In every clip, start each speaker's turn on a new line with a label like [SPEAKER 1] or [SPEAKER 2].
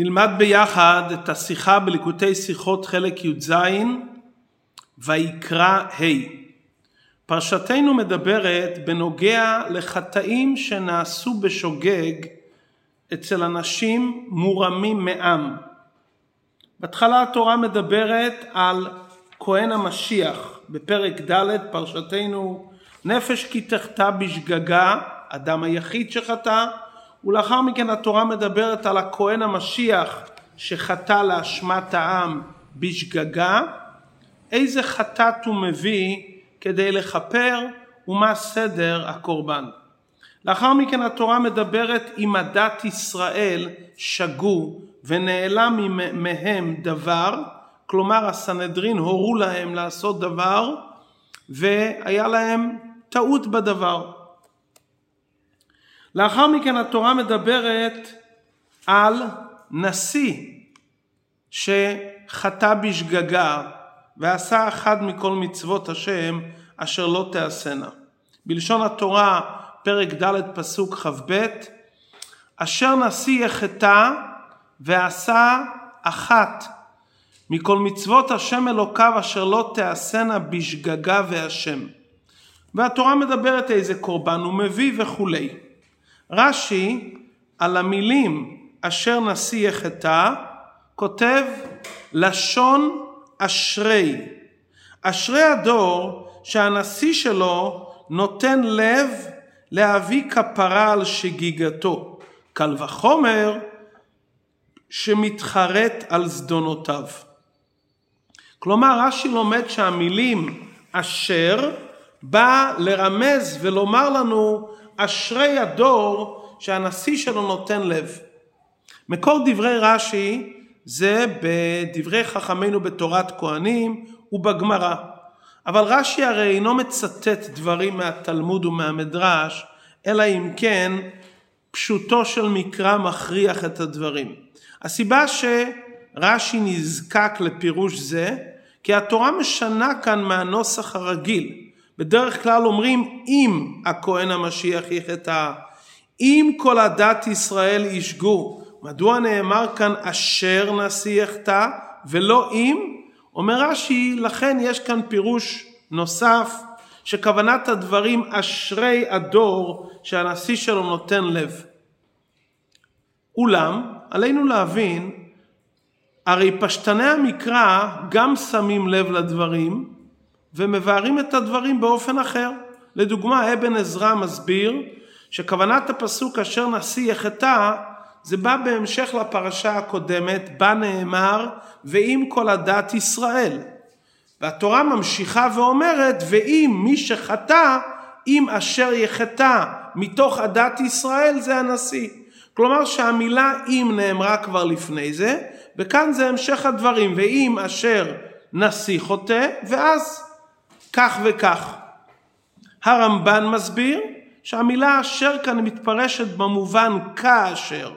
[SPEAKER 1] נלמד ביחד את השיחה בליקוטי שיחות חלק י"ז ויקרא ה'. פרשתנו מדברת בנוגע לחטאים שנעשו בשוגג אצל אנשים מורמים מעם. בהתחלה התורה מדברת על כהן המשיח בפרק ד' פרשתנו נפש כי תחטא בשגגה, אדם היחיד שחטא, ולאחר מכן התורה מדברת על הכהן המשיח שחטא לאשמת העם בשגגה, איזה חטאת הוא מביא כדי לכפר ומה סדר הקורבן. לאחר מכן התורה מדברת אם עדת ישראל שגו ונעלם מהם דבר, כלומר הסנהדרין הורו להם לעשות דבר והיה להם טעות בדבר. לאחר מכן התורה מדברת על נשיא שחטא בשגגה ועשה אחד מכל מצוות השם אשר לא תעשנה. בלשון התורה פרק ד' פסוק כ"ב אשר נשיא יחטא ועשה אחת מכל מצוות השם אלוקיו אשר לא תעשנה בשגגה והשם. והתורה מדברת איזה קורבן הוא מביא וכולי. רש"י על המילים אשר נשיא יחטא כותב לשון אשרי. אשרי הדור שהנשיא שלו נותן לב להביא כפרה על שגיגתו. קל וחומר שמתחרט על זדונותיו. כלומר רש"י לומד שהמילים אשר בא לרמז ולומר לנו אשרי הדור שהנשיא שלו נותן לב. מקור דברי רש"י זה בדברי חכמינו בתורת כהנים ובגמרא. אבל רש"י הרי אינו מצטט דברים מהתלמוד ומהמדרש, אלא אם כן פשוטו של מקרא מכריח את הדברים. הסיבה שרש"י נזקק לפירוש זה, כי התורה משנה כאן מהנוסח הרגיל. בדרך כלל אומרים אם הכהן המשיח יחטא, אם כל עדת ישראל ישגו. מדוע נאמר כאן אשר נשיא יחטא ולא אם? אומר רש"י, לכן יש כאן פירוש נוסף שכוונת הדברים אשרי הדור שהנשיא שלו נותן לב. אולם עלינו להבין הרי פשטני המקרא גם שמים לב לדברים ומבארים את הדברים באופן אחר. לדוגמה אבן עזרא מסביר שכוונת הפסוק אשר נשיא יחטא זה בא בהמשך לפרשה הקודמת בה נאמר ואם כל הדת ישראל והתורה ממשיכה ואומרת ואם מי שחטא אם אשר יחטא מתוך הדת ישראל זה הנשיא כלומר שהמילה אם נאמרה כבר לפני זה וכאן זה המשך הדברים ואם אשר נשיא חוטא ואז כך וכך. הרמב"ן מסביר שהמילה אשר כאן מתפרשת במובן כאשר.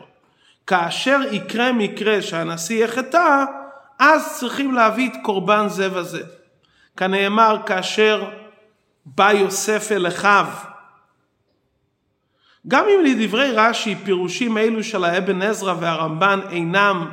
[SPEAKER 1] כאשר יקרה מקרה שהנשיא יחטא, אז צריכים להביא את קורבן זה וזה. כנאמר כאשר בא יוסף אל אחיו. גם אם לדברי רש"י פירושים אלו של האבן עזרא והרמב"ן אינם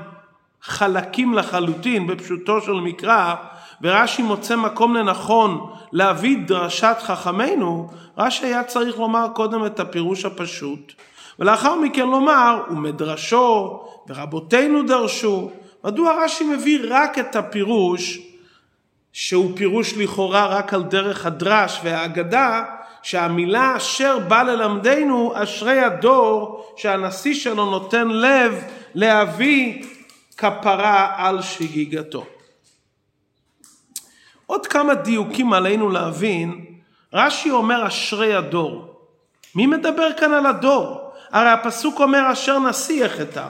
[SPEAKER 1] חלקים לחלוטין בפשוטו של מקרא, ורש"י מוצא מקום לנכון להביא דרשת חכמינו, רש"י היה צריך לומר קודם את הפירוש הפשוט, ולאחר מכן לומר, ומדרשו, ורבותינו דרשו. מדוע רש"י מביא רק את הפירוש, שהוא פירוש לכאורה רק על דרך הדרש והאגדה, שהמילה אשר בא ללמדנו, אשרי הדור שהנשיא שלו נותן לב להביא כפרה על שגיגתו. עוד כמה דיוקים עלינו להבין, רש"י אומר אשרי הדור. מי מדבר כאן על הדור? הרי הפסוק אומר אשר נשיא יחטא.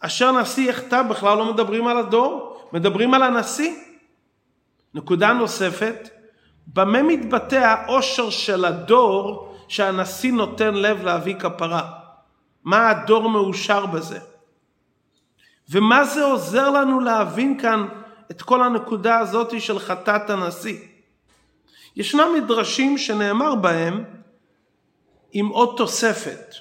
[SPEAKER 1] אשר נשיא יחטא בכלל לא מדברים על הדור, מדברים על הנשיא. נקודה נוספת, במה מתבטא העושר של הדור שהנשיא נותן לב להביא כפרה? מה הדור מאושר בזה? ומה זה עוזר לנו להבין כאן את כל הנקודה הזאת של חטאת הנשיא. ישנם מדרשים שנאמר בהם עם עוד תוספת.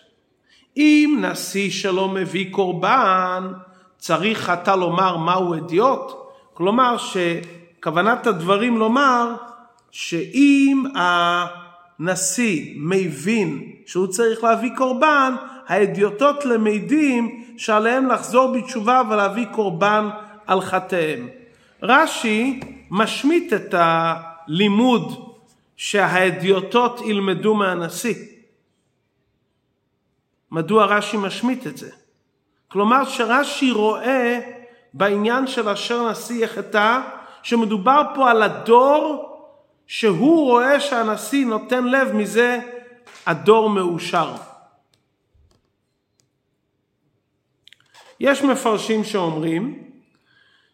[SPEAKER 1] אם נשיא שלא מביא קורבן, צריך אתה לומר מהו אדיוט? כלומר שכוונת הדברים לומר שאם הנשיא מבין שהוא צריך להביא קורבן, האדיוטות למדים שעליהם לחזור בתשובה ולהביא קורבן על חטאיהם. רש"י משמיט את הלימוד שההדיוטות ילמדו מהנשיא. מדוע רש"י משמיט את זה? כלומר שרש"י רואה בעניין של אשר נשיא יחטא שמדובר פה על הדור שהוא רואה שהנשיא נותן לב מזה הדור מאושר. יש מפרשים שאומרים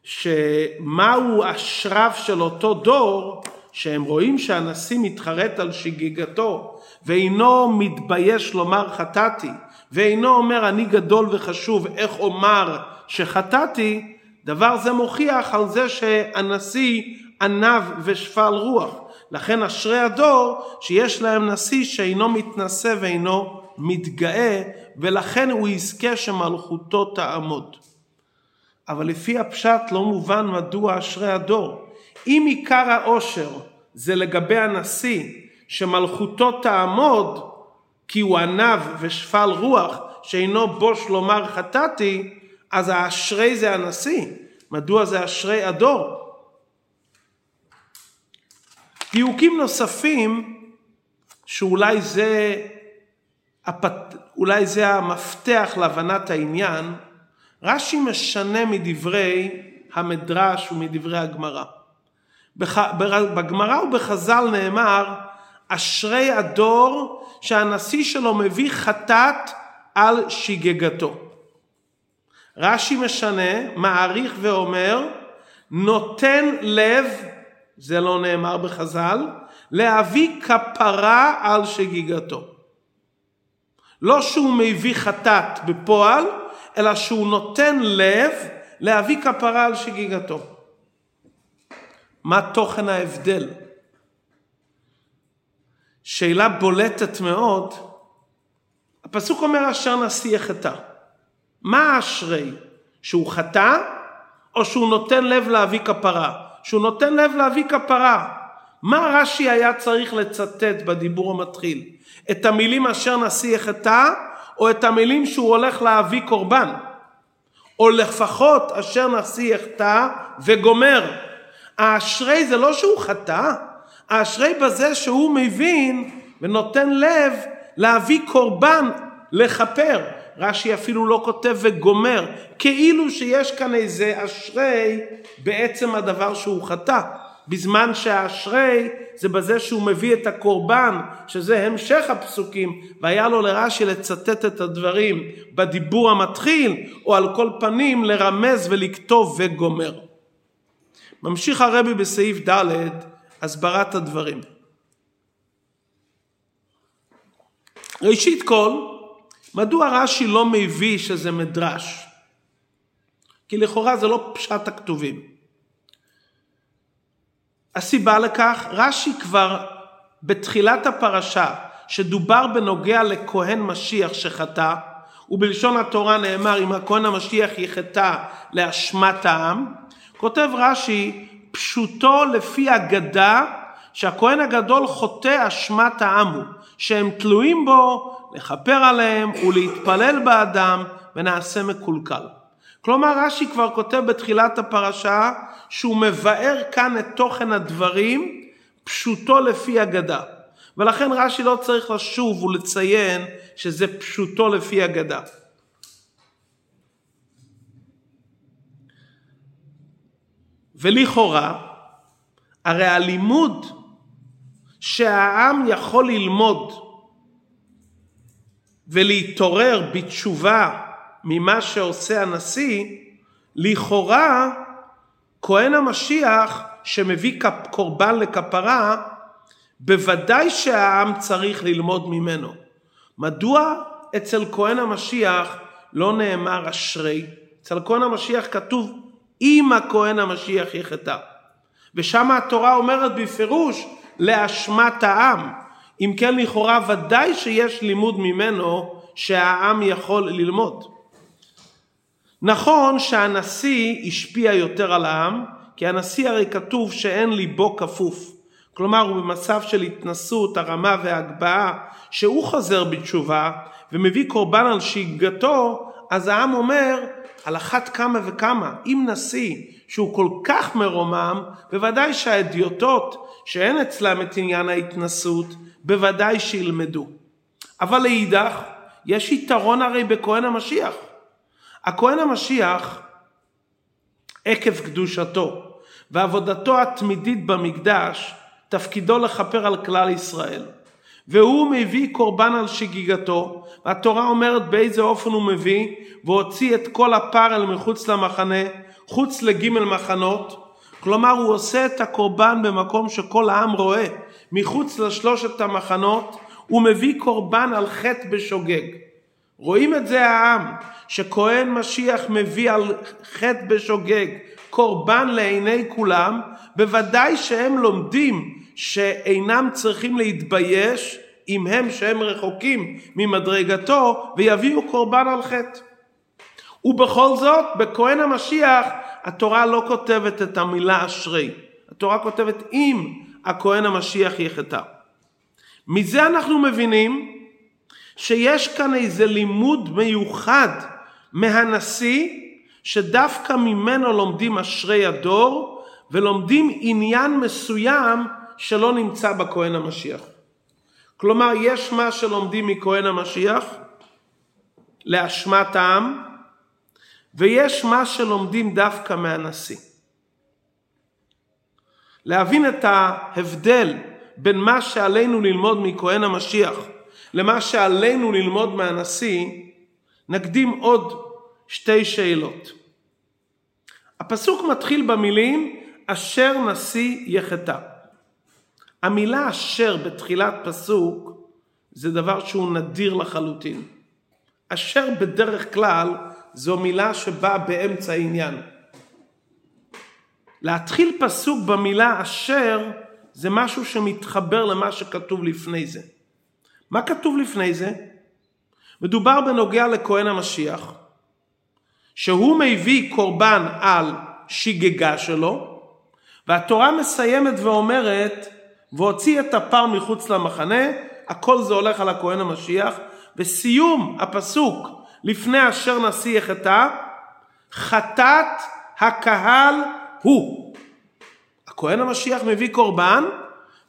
[SPEAKER 1] שמהו השרף של אותו דור שהם רואים שהנשיא מתחרט על שגיגתו ואינו מתבייש לומר חטאתי ואינו אומר אני גדול וחשוב איך אומר שחטאתי דבר זה מוכיח על זה שהנשיא ענב ושפל רוח לכן אשרי הדור שיש להם נשיא שאינו מתנשא ואינו מתגאה ולכן הוא יזכה שמלכותו תעמוד. אבל לפי הפשט לא מובן מדוע אשרי הדור. אם עיקר העושר זה לגבי הנשיא שמלכותו תעמוד כי הוא ענב ושפל רוח שאינו בוש לומר חטאתי אז האשרי זה הנשיא. מדוע זה אשרי הדור? דיוקים נוספים שאולי זה, הפת... זה המפתח להבנת העניין, רש"י משנה מדברי המדרש ומדברי הגמרא. בגמרא ובחז"ל נאמר אשרי הדור שהנשיא שלו מביא חטאת על שגגתו. רש"י משנה, מעריך ואומר, נותן לב זה לא נאמר בחז"ל, להביא כפרה על שגיגתו. לא שהוא מביא חטאת בפועל, אלא שהוא נותן לב להביא כפרה על שגיגתו. מה תוכן ההבדל? שאלה בולטת מאוד. הפסוק אומר אשר נשיא חטא. מה האשרי? שהוא חטא או שהוא נותן לב להביא כפרה? שהוא נותן לב להביא כפרה. מה רש"י היה צריך לצטט בדיבור המתחיל? את המילים אשר נשיא יחטא, או את המילים שהוא הולך להביא קורבן? או לפחות אשר נשיא יחטא וגומר. האשרי זה לא שהוא חטא, האשרי בזה שהוא מבין ונותן לב להביא קורבן לכפר. רש"י אפילו לא כותב וגומר, כאילו שיש כאן איזה אשרי בעצם הדבר שהוא חטא. בזמן שהאשרי זה בזה שהוא מביא את הקורבן, שזה המשך הפסוקים, והיה לו לרש"י לצטט את הדברים בדיבור המתחיל, או על כל פנים לרמז ולכתוב וגומר. ממשיך הרבי בסעיף ד' הסברת הדברים. ראשית כל, מדוע רש"י לא מביא שזה מדרש? כי לכאורה זה לא פשט הכתובים. הסיבה לכך, רש"י כבר בתחילת הפרשה, שדובר בנוגע לכהן משיח שחטא, ובלשון התורה נאמר אם הכהן המשיח יחטא לאשמת העם, כותב רש"י פשוטו לפי אגדה שהכהן הגדול חוטא אשמת העם הוא, שהם תלויים בו לכפר עליהם ולהתפלל באדם ונעשה מקולקל. כלומר רש"י כבר כותב בתחילת הפרשה שהוא מבאר כאן את תוכן הדברים פשוטו לפי אגדה. ולכן רש"י לא צריך לשוב ולציין שזה פשוטו לפי אגדה. ולכאורה, הרי הלימוד שהעם יכול ללמוד ולהתעורר בתשובה ממה שעושה הנשיא, לכאורה כהן המשיח שמביא קורבן לכפרה, בוודאי שהעם צריך ללמוד ממנו. מדוע אצל כהן המשיח לא נאמר אשרי? אצל כהן המשיח כתוב אם הכהן המשיח יחטא. ושם התורה אומרת בפירוש לאשמת העם. אם כן לכאורה ודאי שיש לימוד ממנו שהעם יכול ללמוד. נכון שהנשיא השפיע יותר על העם, כי הנשיא הרי כתוב שאין ליבו כפוף. כלומר הוא במצב של התנסות, הרמה והגבהה, שהוא חוזר בתשובה ומביא קורבן על שגגתו, אז העם אומר על אחת כמה וכמה, אם נשיא שהוא כל כך מרומם, בוודאי שהאדיוטות שאין אצלם את עניין ההתנסות, בוודאי שילמדו. אבל לאידך, יש יתרון הרי בכהן המשיח. הכהן המשיח, עקב קדושתו ועבודתו התמידית במקדש, תפקידו לכפר על כלל ישראל. והוא מביא קורבן על שגיגתו, והתורה אומרת באיזה אופן הוא מביא, והוציא את כל הפר אל מחוץ למחנה, חוץ לגימל מחנות, כלומר הוא עושה את הקורבן במקום שכל העם רואה, מחוץ לשלושת המחנות, הוא מביא קורבן על חטא בשוגג. רואים את זה העם, שכהן משיח מביא על חטא בשוגג קורבן לעיני כולם, בוודאי שהם לומדים שאינם צריכים להתבייש אם הם שהם רחוקים ממדרגתו ויביאו קורבן על חטא. ובכל זאת, בכהן המשיח התורה לא כותבת את המילה אשרי, התורה כותבת אם הכהן המשיח יחטא. מזה אנחנו מבינים שיש כאן איזה לימוד מיוחד מהנשיא שדווקא ממנו לומדים אשרי הדור ולומדים עניין מסוים שלא נמצא בכהן המשיח. כלומר יש מה שלומדים מכהן המשיח לאשמת העם ויש מה שלומדים דווקא מהנשיא. להבין את ההבדל בין מה שעלינו ללמוד מכהן המשיח למה שעלינו ללמוד מהנשיא, נקדים עוד שתי שאלות. הפסוק מתחיל במילים אשר נשיא יחטא. המילה אשר בתחילת פסוק זה דבר שהוא נדיר לחלוטין. אשר בדרך כלל זו מילה שבאה באמצע העניין. להתחיל פסוק במילה אשר זה משהו שמתחבר למה שכתוב לפני זה. מה כתוב לפני זה? מדובר בנוגע לכהן המשיח, שהוא מביא קורבן על שגגה שלו, והתורה מסיימת ואומרת, והוציא את הפר מחוץ למחנה, הכל זה הולך על הכהן המשיח, בסיום הפסוק, לפני אשר נשיא יחטא, חטאת הקהל הוא. הכהן המשיח מביא קורבן,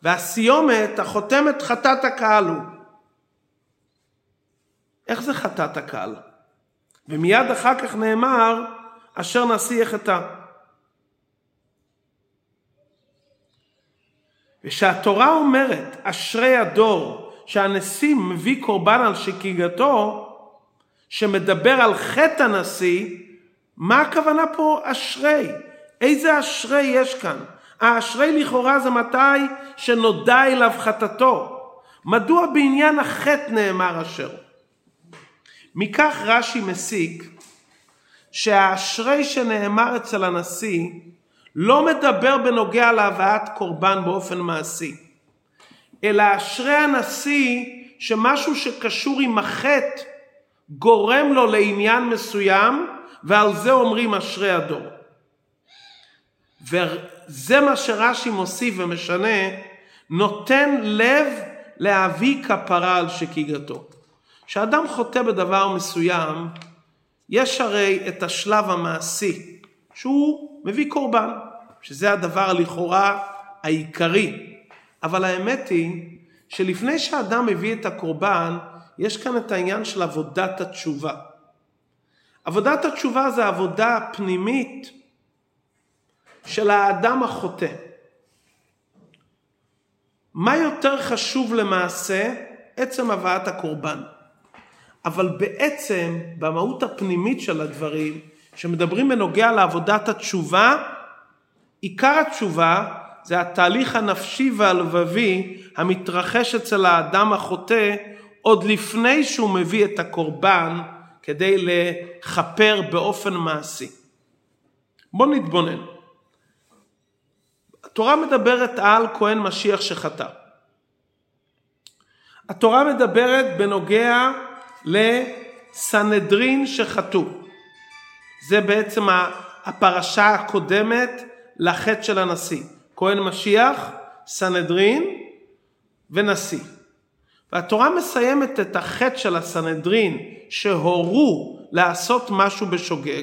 [SPEAKER 1] והסיומת, החותמת חטאת הקהל הוא. איך זה חטאת הקהל? ומיד אחר כך נאמר, אשר נשיא יחטא. ושהתורה אומרת, אשרי הדור, שהנשיא מביא קורבן על שקיגתו, שמדבר על חטא הנשיא, מה הכוונה פה אשרי? איזה אשרי יש כאן? האשרי לכאורה זה מתי שנודע אליו חטאתו. מדוע בעניין החטא נאמר אשר? מכך רש"י מסיק שהאשרי שנאמר אצל הנשיא לא מדבר בנוגע להבאת קורבן באופן מעשי, אלא אשרי הנשיא שמשהו שקשור עם החטא גורם לו לעניין מסוים ועל זה אומרים אשרי הדור. וזה מה שרש"י מוסיף ומשנה, נותן לב להביא כפרה על שקיגתו. כשאדם חוטא בדבר מסוים, יש הרי את השלב המעשי, שהוא מביא קורבן, שזה הדבר לכאורה העיקרי. אבל האמת היא שלפני שאדם מביא את הקורבן, יש כאן את העניין של עבודת התשובה. עבודת התשובה זה עבודה פנימית של האדם החוטא. מה יותר חשוב למעשה? עצם הבאת הקורבן. אבל בעצם במהות הפנימית של הדברים, שמדברים בנוגע לעבודת התשובה, עיקר התשובה זה התהליך הנפשי והלבבי המתרחש אצל האדם החוטא עוד לפני שהוא מביא את הקורבן כדי לכפר באופן מעשי. בואו נתבונן. התורה מדברת על כהן משיח שחטא. התורה מדברת בנוגע לסנהדרין שחטאו. זה בעצם הפרשה הקודמת לחטא של הנשיא. כהן משיח, סנהדרין ונשיא. והתורה מסיימת את החטא של הסנהדרין שהורו לעשות משהו בשוגג.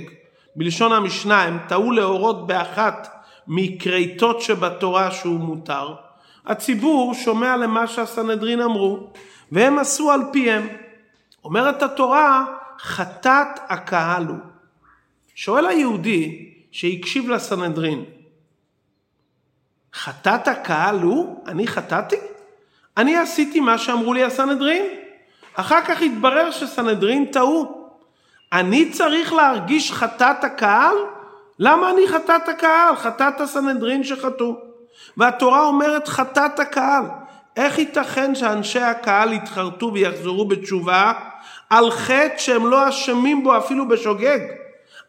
[SPEAKER 1] בלשון המשנה הם טעו להורות באחת מכריתות שבתורה שהוא מותר. הציבור שומע למה שהסנהדרין אמרו והם עשו על פיהם. אומרת התורה חטאת הקהל הוא. שואל היהודי שהקשיב לסנהדרין חטאת הקהל הוא? אני חטאתי? אני עשיתי מה שאמרו לי הסנהדרין. אחר כך התברר שסנהדרין טעו. אני צריך להרגיש חטאת הקהל? למה אני חטאת הקהל? חטאת הסנהדרין שחטאו. והתורה אומרת חטאת הקהל. איך ייתכן שאנשי הקהל יתחרטו ויחזרו בתשובה על חטא שהם לא אשמים בו אפילו בשוגג?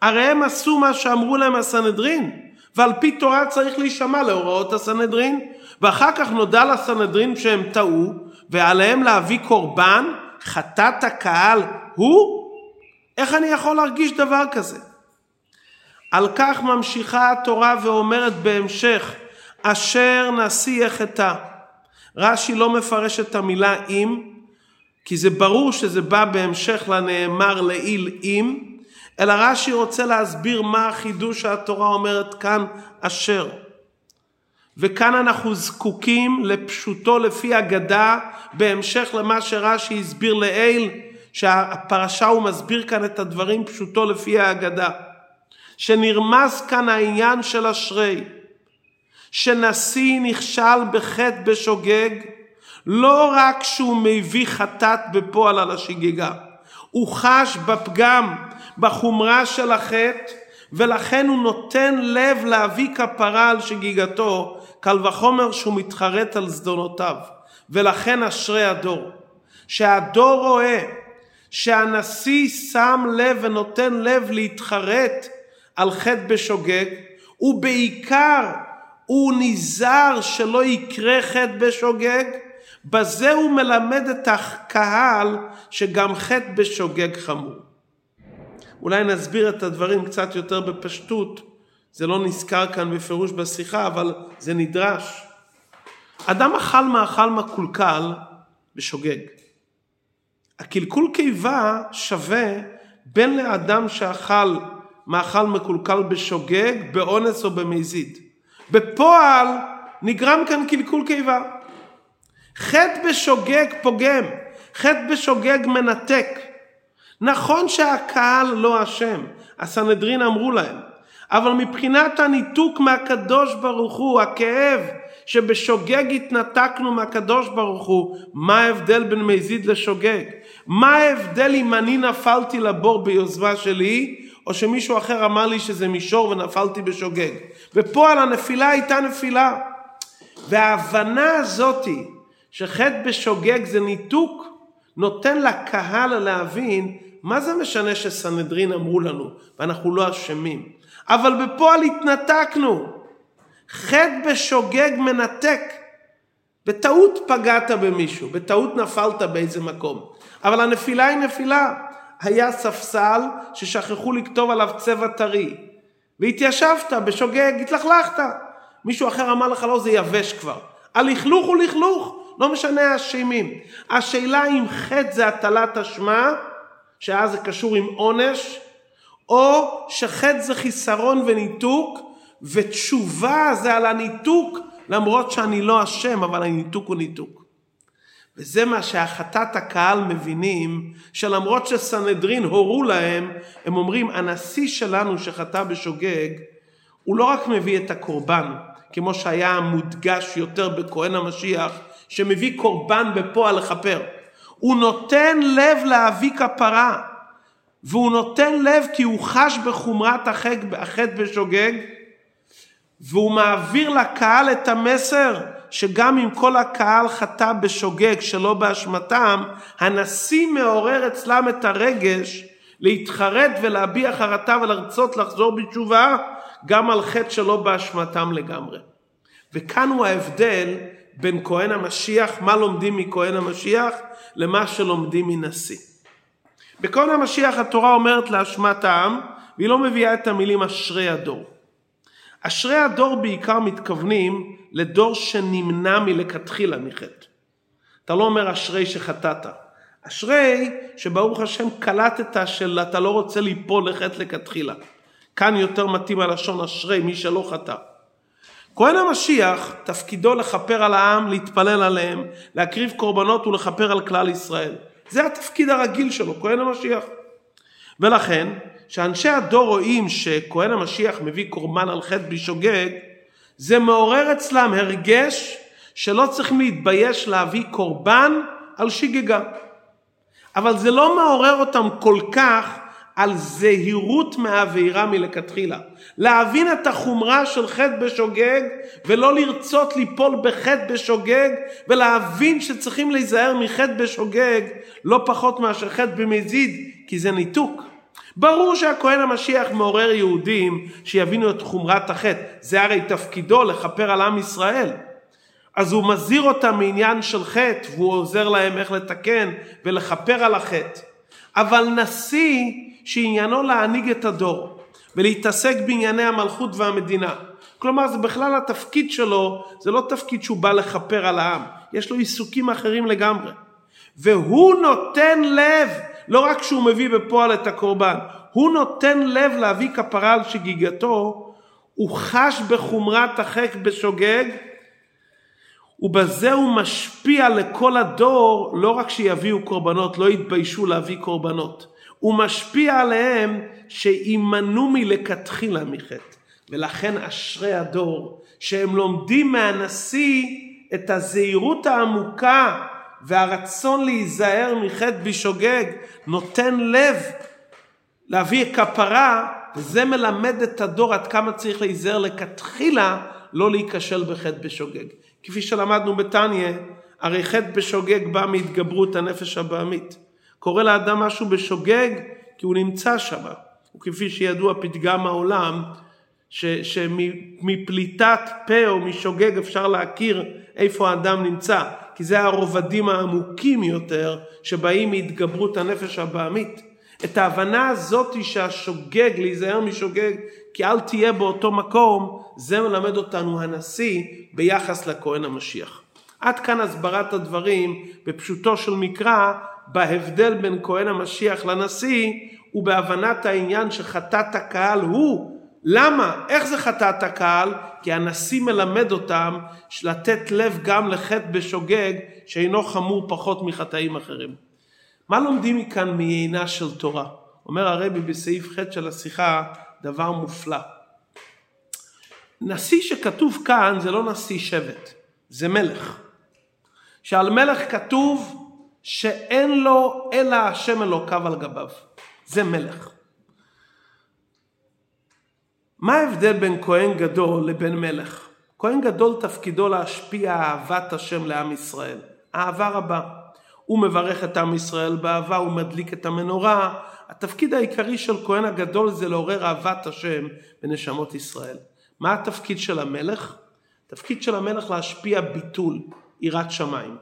[SPEAKER 1] הרי הם עשו מה שאמרו להם הסנהדרין. ועל פי תורה צריך להישמע להוראות הסנהדרין, ואחר כך נודע לסנהדרין שהם טעו, ועליהם להביא קורבן, חטאת הקהל הוא? איך אני יכול להרגיש דבר כזה? על כך ממשיכה התורה ואומרת בהמשך, אשר נשיא החטא. רש"י לא מפרש את המילה אם, כי זה ברור שזה בא בהמשך לנאמר לעיל אם, אלא רש"י רוצה להסביר מה החידוש שהתורה אומרת כאן אשר. וכאן אנחנו זקוקים לפשוטו לפי אגדה בהמשך למה שרש"י הסביר לעיל שהפרשה הוא מסביר כאן את הדברים פשוטו לפי האגדה. שנרמז כאן העניין של אשרי. שנשיא נכשל בחטא בשוגג לא רק שהוא מביא חטאת בפועל על השגגה, הוא חש בפגם בחומרה של החטא, ולכן הוא נותן לב להביא כפרה על שגיגתו, קל וחומר שהוא מתחרט על זדונותיו. ולכן אשרי הדור. שהדור רואה שהנשיא שם לב ונותן לב להתחרט על חטא בשוגג, ובעיקר הוא נזהר שלא יקרה חטא בשוגג, בזה הוא מלמד את הקהל שגם חטא בשוגג חמור. אולי נסביר את הדברים קצת יותר בפשטות, זה לא נזכר כאן בפירוש בשיחה, אבל זה נדרש. אדם אכל מאכל מקולקל בשוגג. הקלקול קיבה שווה בין לאדם שאכל מאכל מקולקל בשוגג, באונס או במזיד. בפועל נגרם כאן קלקול קיבה. חטא בשוגג פוגם, חטא בשוגג מנתק. נכון שהקהל לא אשם, הסנהדרין אמרו להם, אבל מבחינת הניתוק מהקדוש ברוך הוא, הכאב שבשוגג התנתקנו מהקדוש ברוך הוא, מה ההבדל בין מזיד לשוגג? מה ההבדל אם אני נפלתי לבור ביוזמה שלי, או שמישהו אחר אמר לי שזה מישור ונפלתי בשוגג? בפועל הנפילה הייתה נפילה. וההבנה הזאתי שחטא בשוגג זה ניתוק, נותן לקהל להבין מה זה משנה שסנהדרין אמרו לנו ואנחנו לא אשמים. אבל בפועל התנתקנו. חטא בשוגג מנתק. בטעות פגעת במישהו, בטעות נפלת באיזה מקום. אבל הנפילה היא נפילה. היה ספסל ששכחו לכתוב עליו צבע טרי. והתיישבת בשוגג, התלכלכת. מישהו אחר אמר לך לא, זה יבש כבר. הלכלוך הוא לכלוך, לא משנה האשמים. השאלה אם חטא זה הטלת אשמה, שאז זה קשור עם עונש, או שחטא זה חיסרון וניתוק, ותשובה זה על הניתוק, למרות שאני לא אשם, אבל הניתוק הוא ניתוק. וזה מה שהחטאת הקהל מבינים, שלמרות שסנהדרין הורו להם, הם אומרים, הנשיא שלנו שחטא בשוגג, הוא לא רק מביא את הקורבן, כמו שהיה מודגש יותר בכהן המשיח, שמביא קורבן בפועל לכפר. הוא נותן לב להביא כפרה, והוא נותן לב כי הוא חש בחומרת החטא בשוגג, והוא מעביר לקהל את המסר שגם אם כל הקהל חטא בשוגג שלא באשמתם, הנשיא מעורר אצלם את הרגש להתחרט ולהביע חרטה ולרצות לחזור בתשובה גם על חטא שלא באשמתם לגמרי. וכאן הוא ההבדל בין כהן המשיח, מה לומדים מכהן המשיח, למה שלומדים מנשיא. בכהן המשיח התורה אומרת לאשמת העם, והיא לא מביאה את המילים אשרי הדור. אשרי הדור בעיקר מתכוונים לדור שנמנע מלכתחילה מחטא. אתה לא אומר אשרי שחטאת. אשרי שברוך השם קלטת של אתה לא רוצה ליפול לחטא לכתחילה. כאן יותר מתאים הלשון אשרי מי שלא חטא. כהן המשיח תפקידו לכפר על העם, להתפלל עליהם, להקריב קורבנות ולכפר על כלל ישראל. זה התפקיד הרגיל שלו, כהן המשיח. ולכן, כשאנשי הדור רואים שכהן המשיח מביא קורבן על חטא בשוגג, זה מעורר אצלם הרגש שלא צריכים להתבייש להביא קורבן על שגגה. אבל זה לא מעורר אותם כל כך על זהירות מהעבירה מלכתחילה. להבין את החומרה של חטא בשוגג ולא לרצות ליפול בחטא בשוגג ולהבין שצריכים להיזהר מחטא בשוגג לא פחות מאשר חטא במזיד כי זה ניתוק. ברור שהכהן המשיח מעורר יהודים שיבינו את חומרת החטא. זה הרי תפקידו לכפר על עם ישראל. אז הוא מזהיר אותם מעניין של חטא והוא עוזר להם איך לתקן ולכפר על החטא. אבל נשיא שעניינו להנהיג את הדור ולהתעסק בענייני המלכות והמדינה. כלומר זה בכלל התפקיד שלו, זה לא תפקיד שהוא בא לכפר על העם, יש לו עיסוקים אחרים לגמרי. והוא נותן לב, לא רק שהוא מביא בפועל את הקורבן, הוא נותן לב להביא כפרה על שגיגתו, הוא חש בחומרת החק בשוגג, ובזה הוא משפיע לכל הדור, לא רק שיביאו קורבנות, לא יתביישו להביא קורבנות. הוא משפיע עליהם שימנעו מלכתחילה מחטא. ולכן אשרי הדור שהם לומדים מהנשיא את הזהירות העמוקה והרצון להיזהר מחטא בשוגג, נותן לב להביא כפרה, וזה מלמד את הדור עד כמה צריך להיזהר לכתחילה לא להיכשל בחטא בשוגג. כפי שלמדנו בתניא, הרי חטא בשוגג בא מהתגברות הנפש הבעמית. קורה לאדם משהו בשוגג כי הוא נמצא שם. וכפי שידוע פתגם העולם, שמפליטת פה או משוגג אפשר להכיר איפה האדם נמצא, כי זה הרובדים העמוקים יותר שבאים מהתגברות הנפש הבעמית. את ההבנה הזאת שהשוגג, להיזהר משוגג, כי אל תהיה באותו מקום, זה מלמד אותנו הנשיא ביחס לכהן המשיח. עד כאן הסברת הדברים בפשוטו של מקרא, בהבדל בין כהן המשיח לנשיא, ובהבנת העניין שחטאת הקהל הוא. למה? איך זה חטאת הקהל? כי הנשיא מלמד אותם לתת לב גם לחטא בשוגג שאינו חמור פחות מחטאים אחרים. מה לומדים מכאן מיינה של תורה? אומר הרבי בסעיף ח' של השיחה דבר מופלא. נשיא שכתוב כאן זה לא נשיא שבט, זה מלך. שעל מלך כתוב שאין לו אלא השם אלוקיו על גביו. זה מלך. מה ההבדל בין כהן גדול לבין מלך? כהן גדול תפקידו להשפיע אהבת השם לעם ישראל. אהבה רבה. הוא מברך את עם ישראל באהבה, הוא מדליק את המנורה. התפקיד העיקרי של כהן הגדול זה לעורר אהבת השם בנשמות ישראל. מה התפקיד של המלך? התפקיד של המלך להשפיע ביטול, יראת שמיים.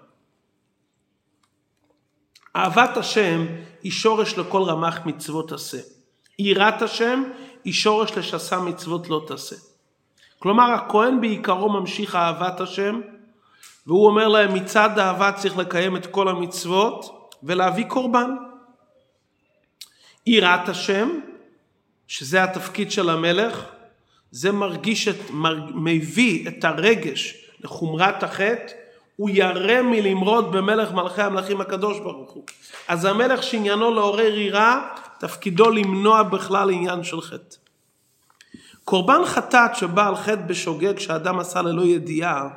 [SPEAKER 1] אהבת השם היא שורש לכל רמ"ח מצוות עשה. יראת השם היא שורש לשסה מצוות לא תעשה. כלומר הכהן בעיקרו ממשיך אהבת השם והוא אומר להם מצד אהבה צריך לקיים את כל המצוות ולהביא קורבן. יראת השם, שזה התפקיד של המלך, זה מרגיש את, מביא את הרגש לחומרת החטא, הוא ירא מלמרוד במלך מלכי המלכים הקדוש ברוך הוא. אז המלך שעניינו לעורר יראה, תפקידו למנוע בכלל עניין של חטא. קורבן חטאת שבא על חטא בשוגג שאדם עשה ללא ידיעה,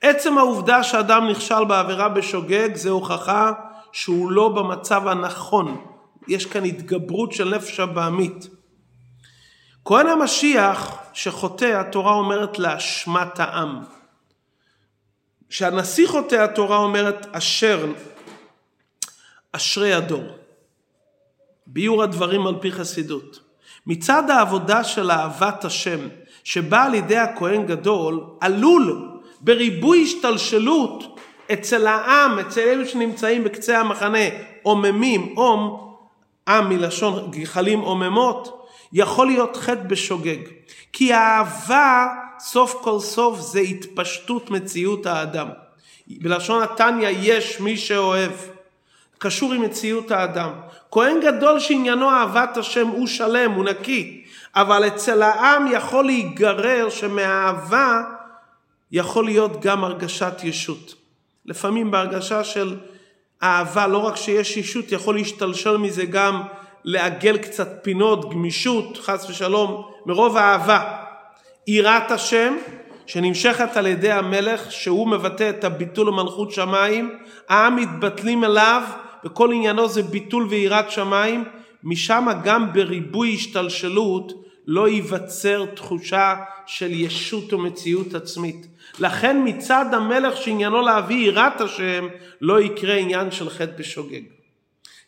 [SPEAKER 1] עצם העובדה שאדם נכשל בעבירה בשוגג זה הוכחה שהוא לא במצב הנכון. יש כאן התגברות של נפש הבעמית. כהן המשיח שחוטא, התורה אומרת לאשמת העם. כשהנשיא חוטא, התורה אומרת אשר, אשרי הדור. ביור הדברים על פי חסידות. מצד העבודה של אהבת השם, שבאה על ידי הכהן גדול, עלול בריבוי השתלשלות אצל העם, אצל אלו שנמצאים בקצה המחנה, עוממים, עום, עם מלשון גחלים עוממות, יכול להיות חטא בשוגג. כי האהבה, סוף כל סוף, זה התפשטות מציאות האדם. בלשון התניא יש מי שאוהב. קשור עם מציאות האדם. כהן גדול שעניינו אהבת השם הוא שלם, הוא נקי. אבל אצל העם יכול להיגרר שמאהבה יכול להיות גם הרגשת ישות. לפעמים בהרגשה של אהבה, לא רק שיש ישות, יכול להשתלשל מזה גם לעגל קצת פינות, גמישות, חס ושלום, מרוב אהבה. יראת השם, שנמשכת על ידי המלך, שהוא מבטא את הביטול למלכות שמיים, העם מתבטלים אליו, וכל עניינו זה ביטול ויראת שמיים, משם גם בריבוי השתלשלות לא ייווצר תחושה של ישות ומציאות עצמית. לכן מצד המלך שעניינו להביא יראת השם, לא יקרה עניין של חטא בשוגג.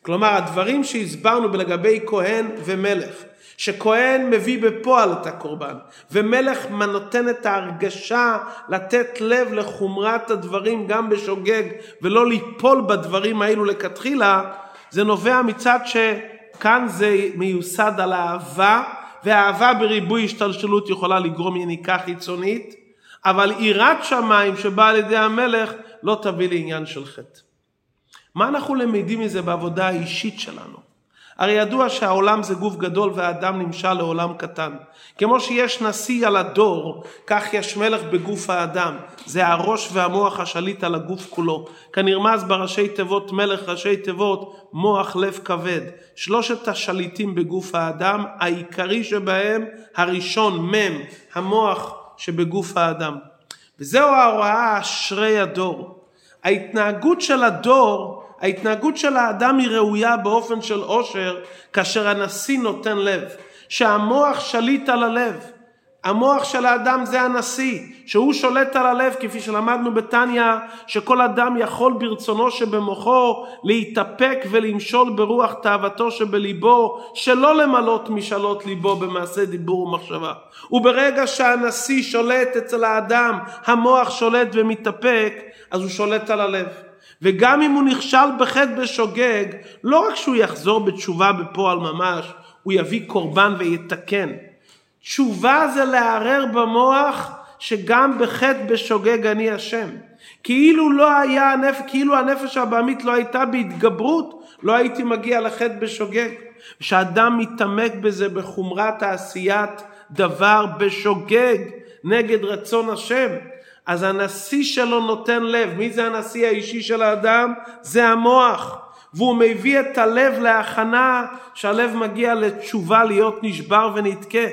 [SPEAKER 1] כלומר, הדברים שהסברנו לגבי כהן ומלך, שכהן מביא בפועל את הקורבן, ומלך נותן את ההרגשה לתת לב לחומרת הדברים גם בשוגג, ולא ליפול בדברים האלו לכתחילה, זה נובע מצד שכאן זה מיוסד על אהבה, והאהבה בריבוי השתלשלות יכולה לגרום יניקה חיצונית, אבל יראת שמיים שבאה על ידי המלך לא תביא לעניין של חטא. מה אנחנו למדים מזה בעבודה האישית שלנו? הרי ידוע שהעולם זה גוף גדול והאדם נמשל לעולם קטן. כמו שיש נשיא על הדור, כך יש מלך בגוף האדם. זה הראש והמוח השליט על הגוף כולו. כנרמז בראשי תיבות מלך, ראשי תיבות מוח לב כבד. שלושת השליטים בגוף האדם, העיקרי שבהם הראשון, מ', המוח שבגוף האדם. וזהו ההוראה אשרי הדור. ההתנהגות של הדור ההתנהגות של האדם היא ראויה באופן של עושר כאשר הנשיא נותן לב, שהמוח שליט על הלב. המוח של האדם זה הנשיא, שהוא שולט על הלב כפי שלמדנו בתניא, שכל אדם יכול ברצונו שבמוחו להתאפק ולמשול ברוח תאוותו שבליבו, שלא למלות משאלות ליבו במעשה דיבור ומחשבה. וברגע שהנשיא שולט אצל האדם, המוח שולט ומתאפק, אז הוא שולט על הלב. וגם אם הוא נכשל בחטא בשוגג, לא רק שהוא יחזור בתשובה בפועל ממש, הוא יביא קורבן ויתקן. תשובה זה לערער במוח שגם בחטא בשוגג אני אשם. כאילו לא היה כאילו הנפש הבעמית לא הייתה בהתגברות, לא הייתי מגיע לחטא בשוגג. כשאדם מתעמק בזה בחומרת העשיית דבר בשוגג נגד רצון השם, אז הנשיא שלו נותן לב. מי זה הנשיא האישי של האדם? זה המוח. והוא מביא את הלב להכנה שהלב מגיע לתשובה להיות נשבר ונתקה.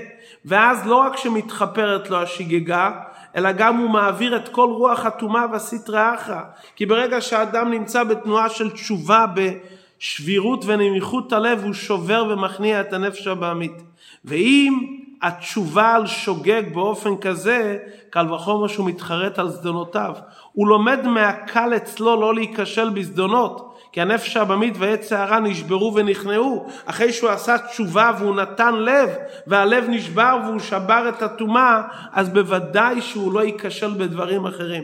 [SPEAKER 1] ואז לא רק שמתחפרת לו השגגה, אלא גם הוא מעביר את כל רוח הטומאה והסטרא אחרא. כי ברגע שהאדם נמצא בתנועה של תשובה, בשבירות ונמיכות הלב, הוא שובר ומכניע את הנפש הבעמית. ואם התשובה על שוגג באופן כזה, קל וחומר שהוא מתחרט על זדונותיו. הוא לומד מהקל אצלו לא להיכשל בזדונות, כי הנפש הבמית ועץ הערה נשברו ונכנעו. אחרי שהוא עשה תשובה והוא נתן לב, והלב נשבר והוא שבר את הטומאה, אז בוודאי שהוא לא ייכשל בדברים אחרים.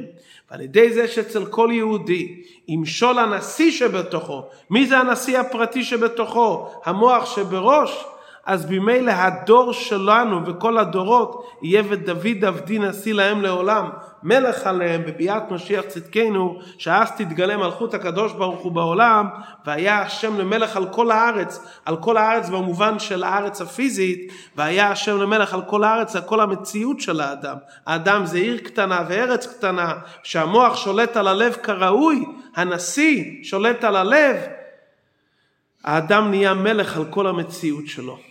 [SPEAKER 1] ועל ידי זה שאצל כל יהודי ימשול הנשיא שבתוכו, מי זה הנשיא הפרטי שבתוכו? המוח שבראש? אז ממילא הדור שלנו וכל הדורות יהיה ודוד עבדי נשיא להם לעולם, מלך עליהם בביאת משיח צדקנו, שאז תתגלה מלכות הקדוש ברוך הוא בעולם, והיה השם למלך על כל הארץ, על כל הארץ במובן של הארץ הפיזית, והיה השם למלך על כל הארץ, על כל המציאות של האדם. האדם זה עיר קטנה וארץ קטנה, שהמוח שולט על הלב כראוי, הנשיא שולט על הלב, האדם נהיה מלך על כל המציאות שלו.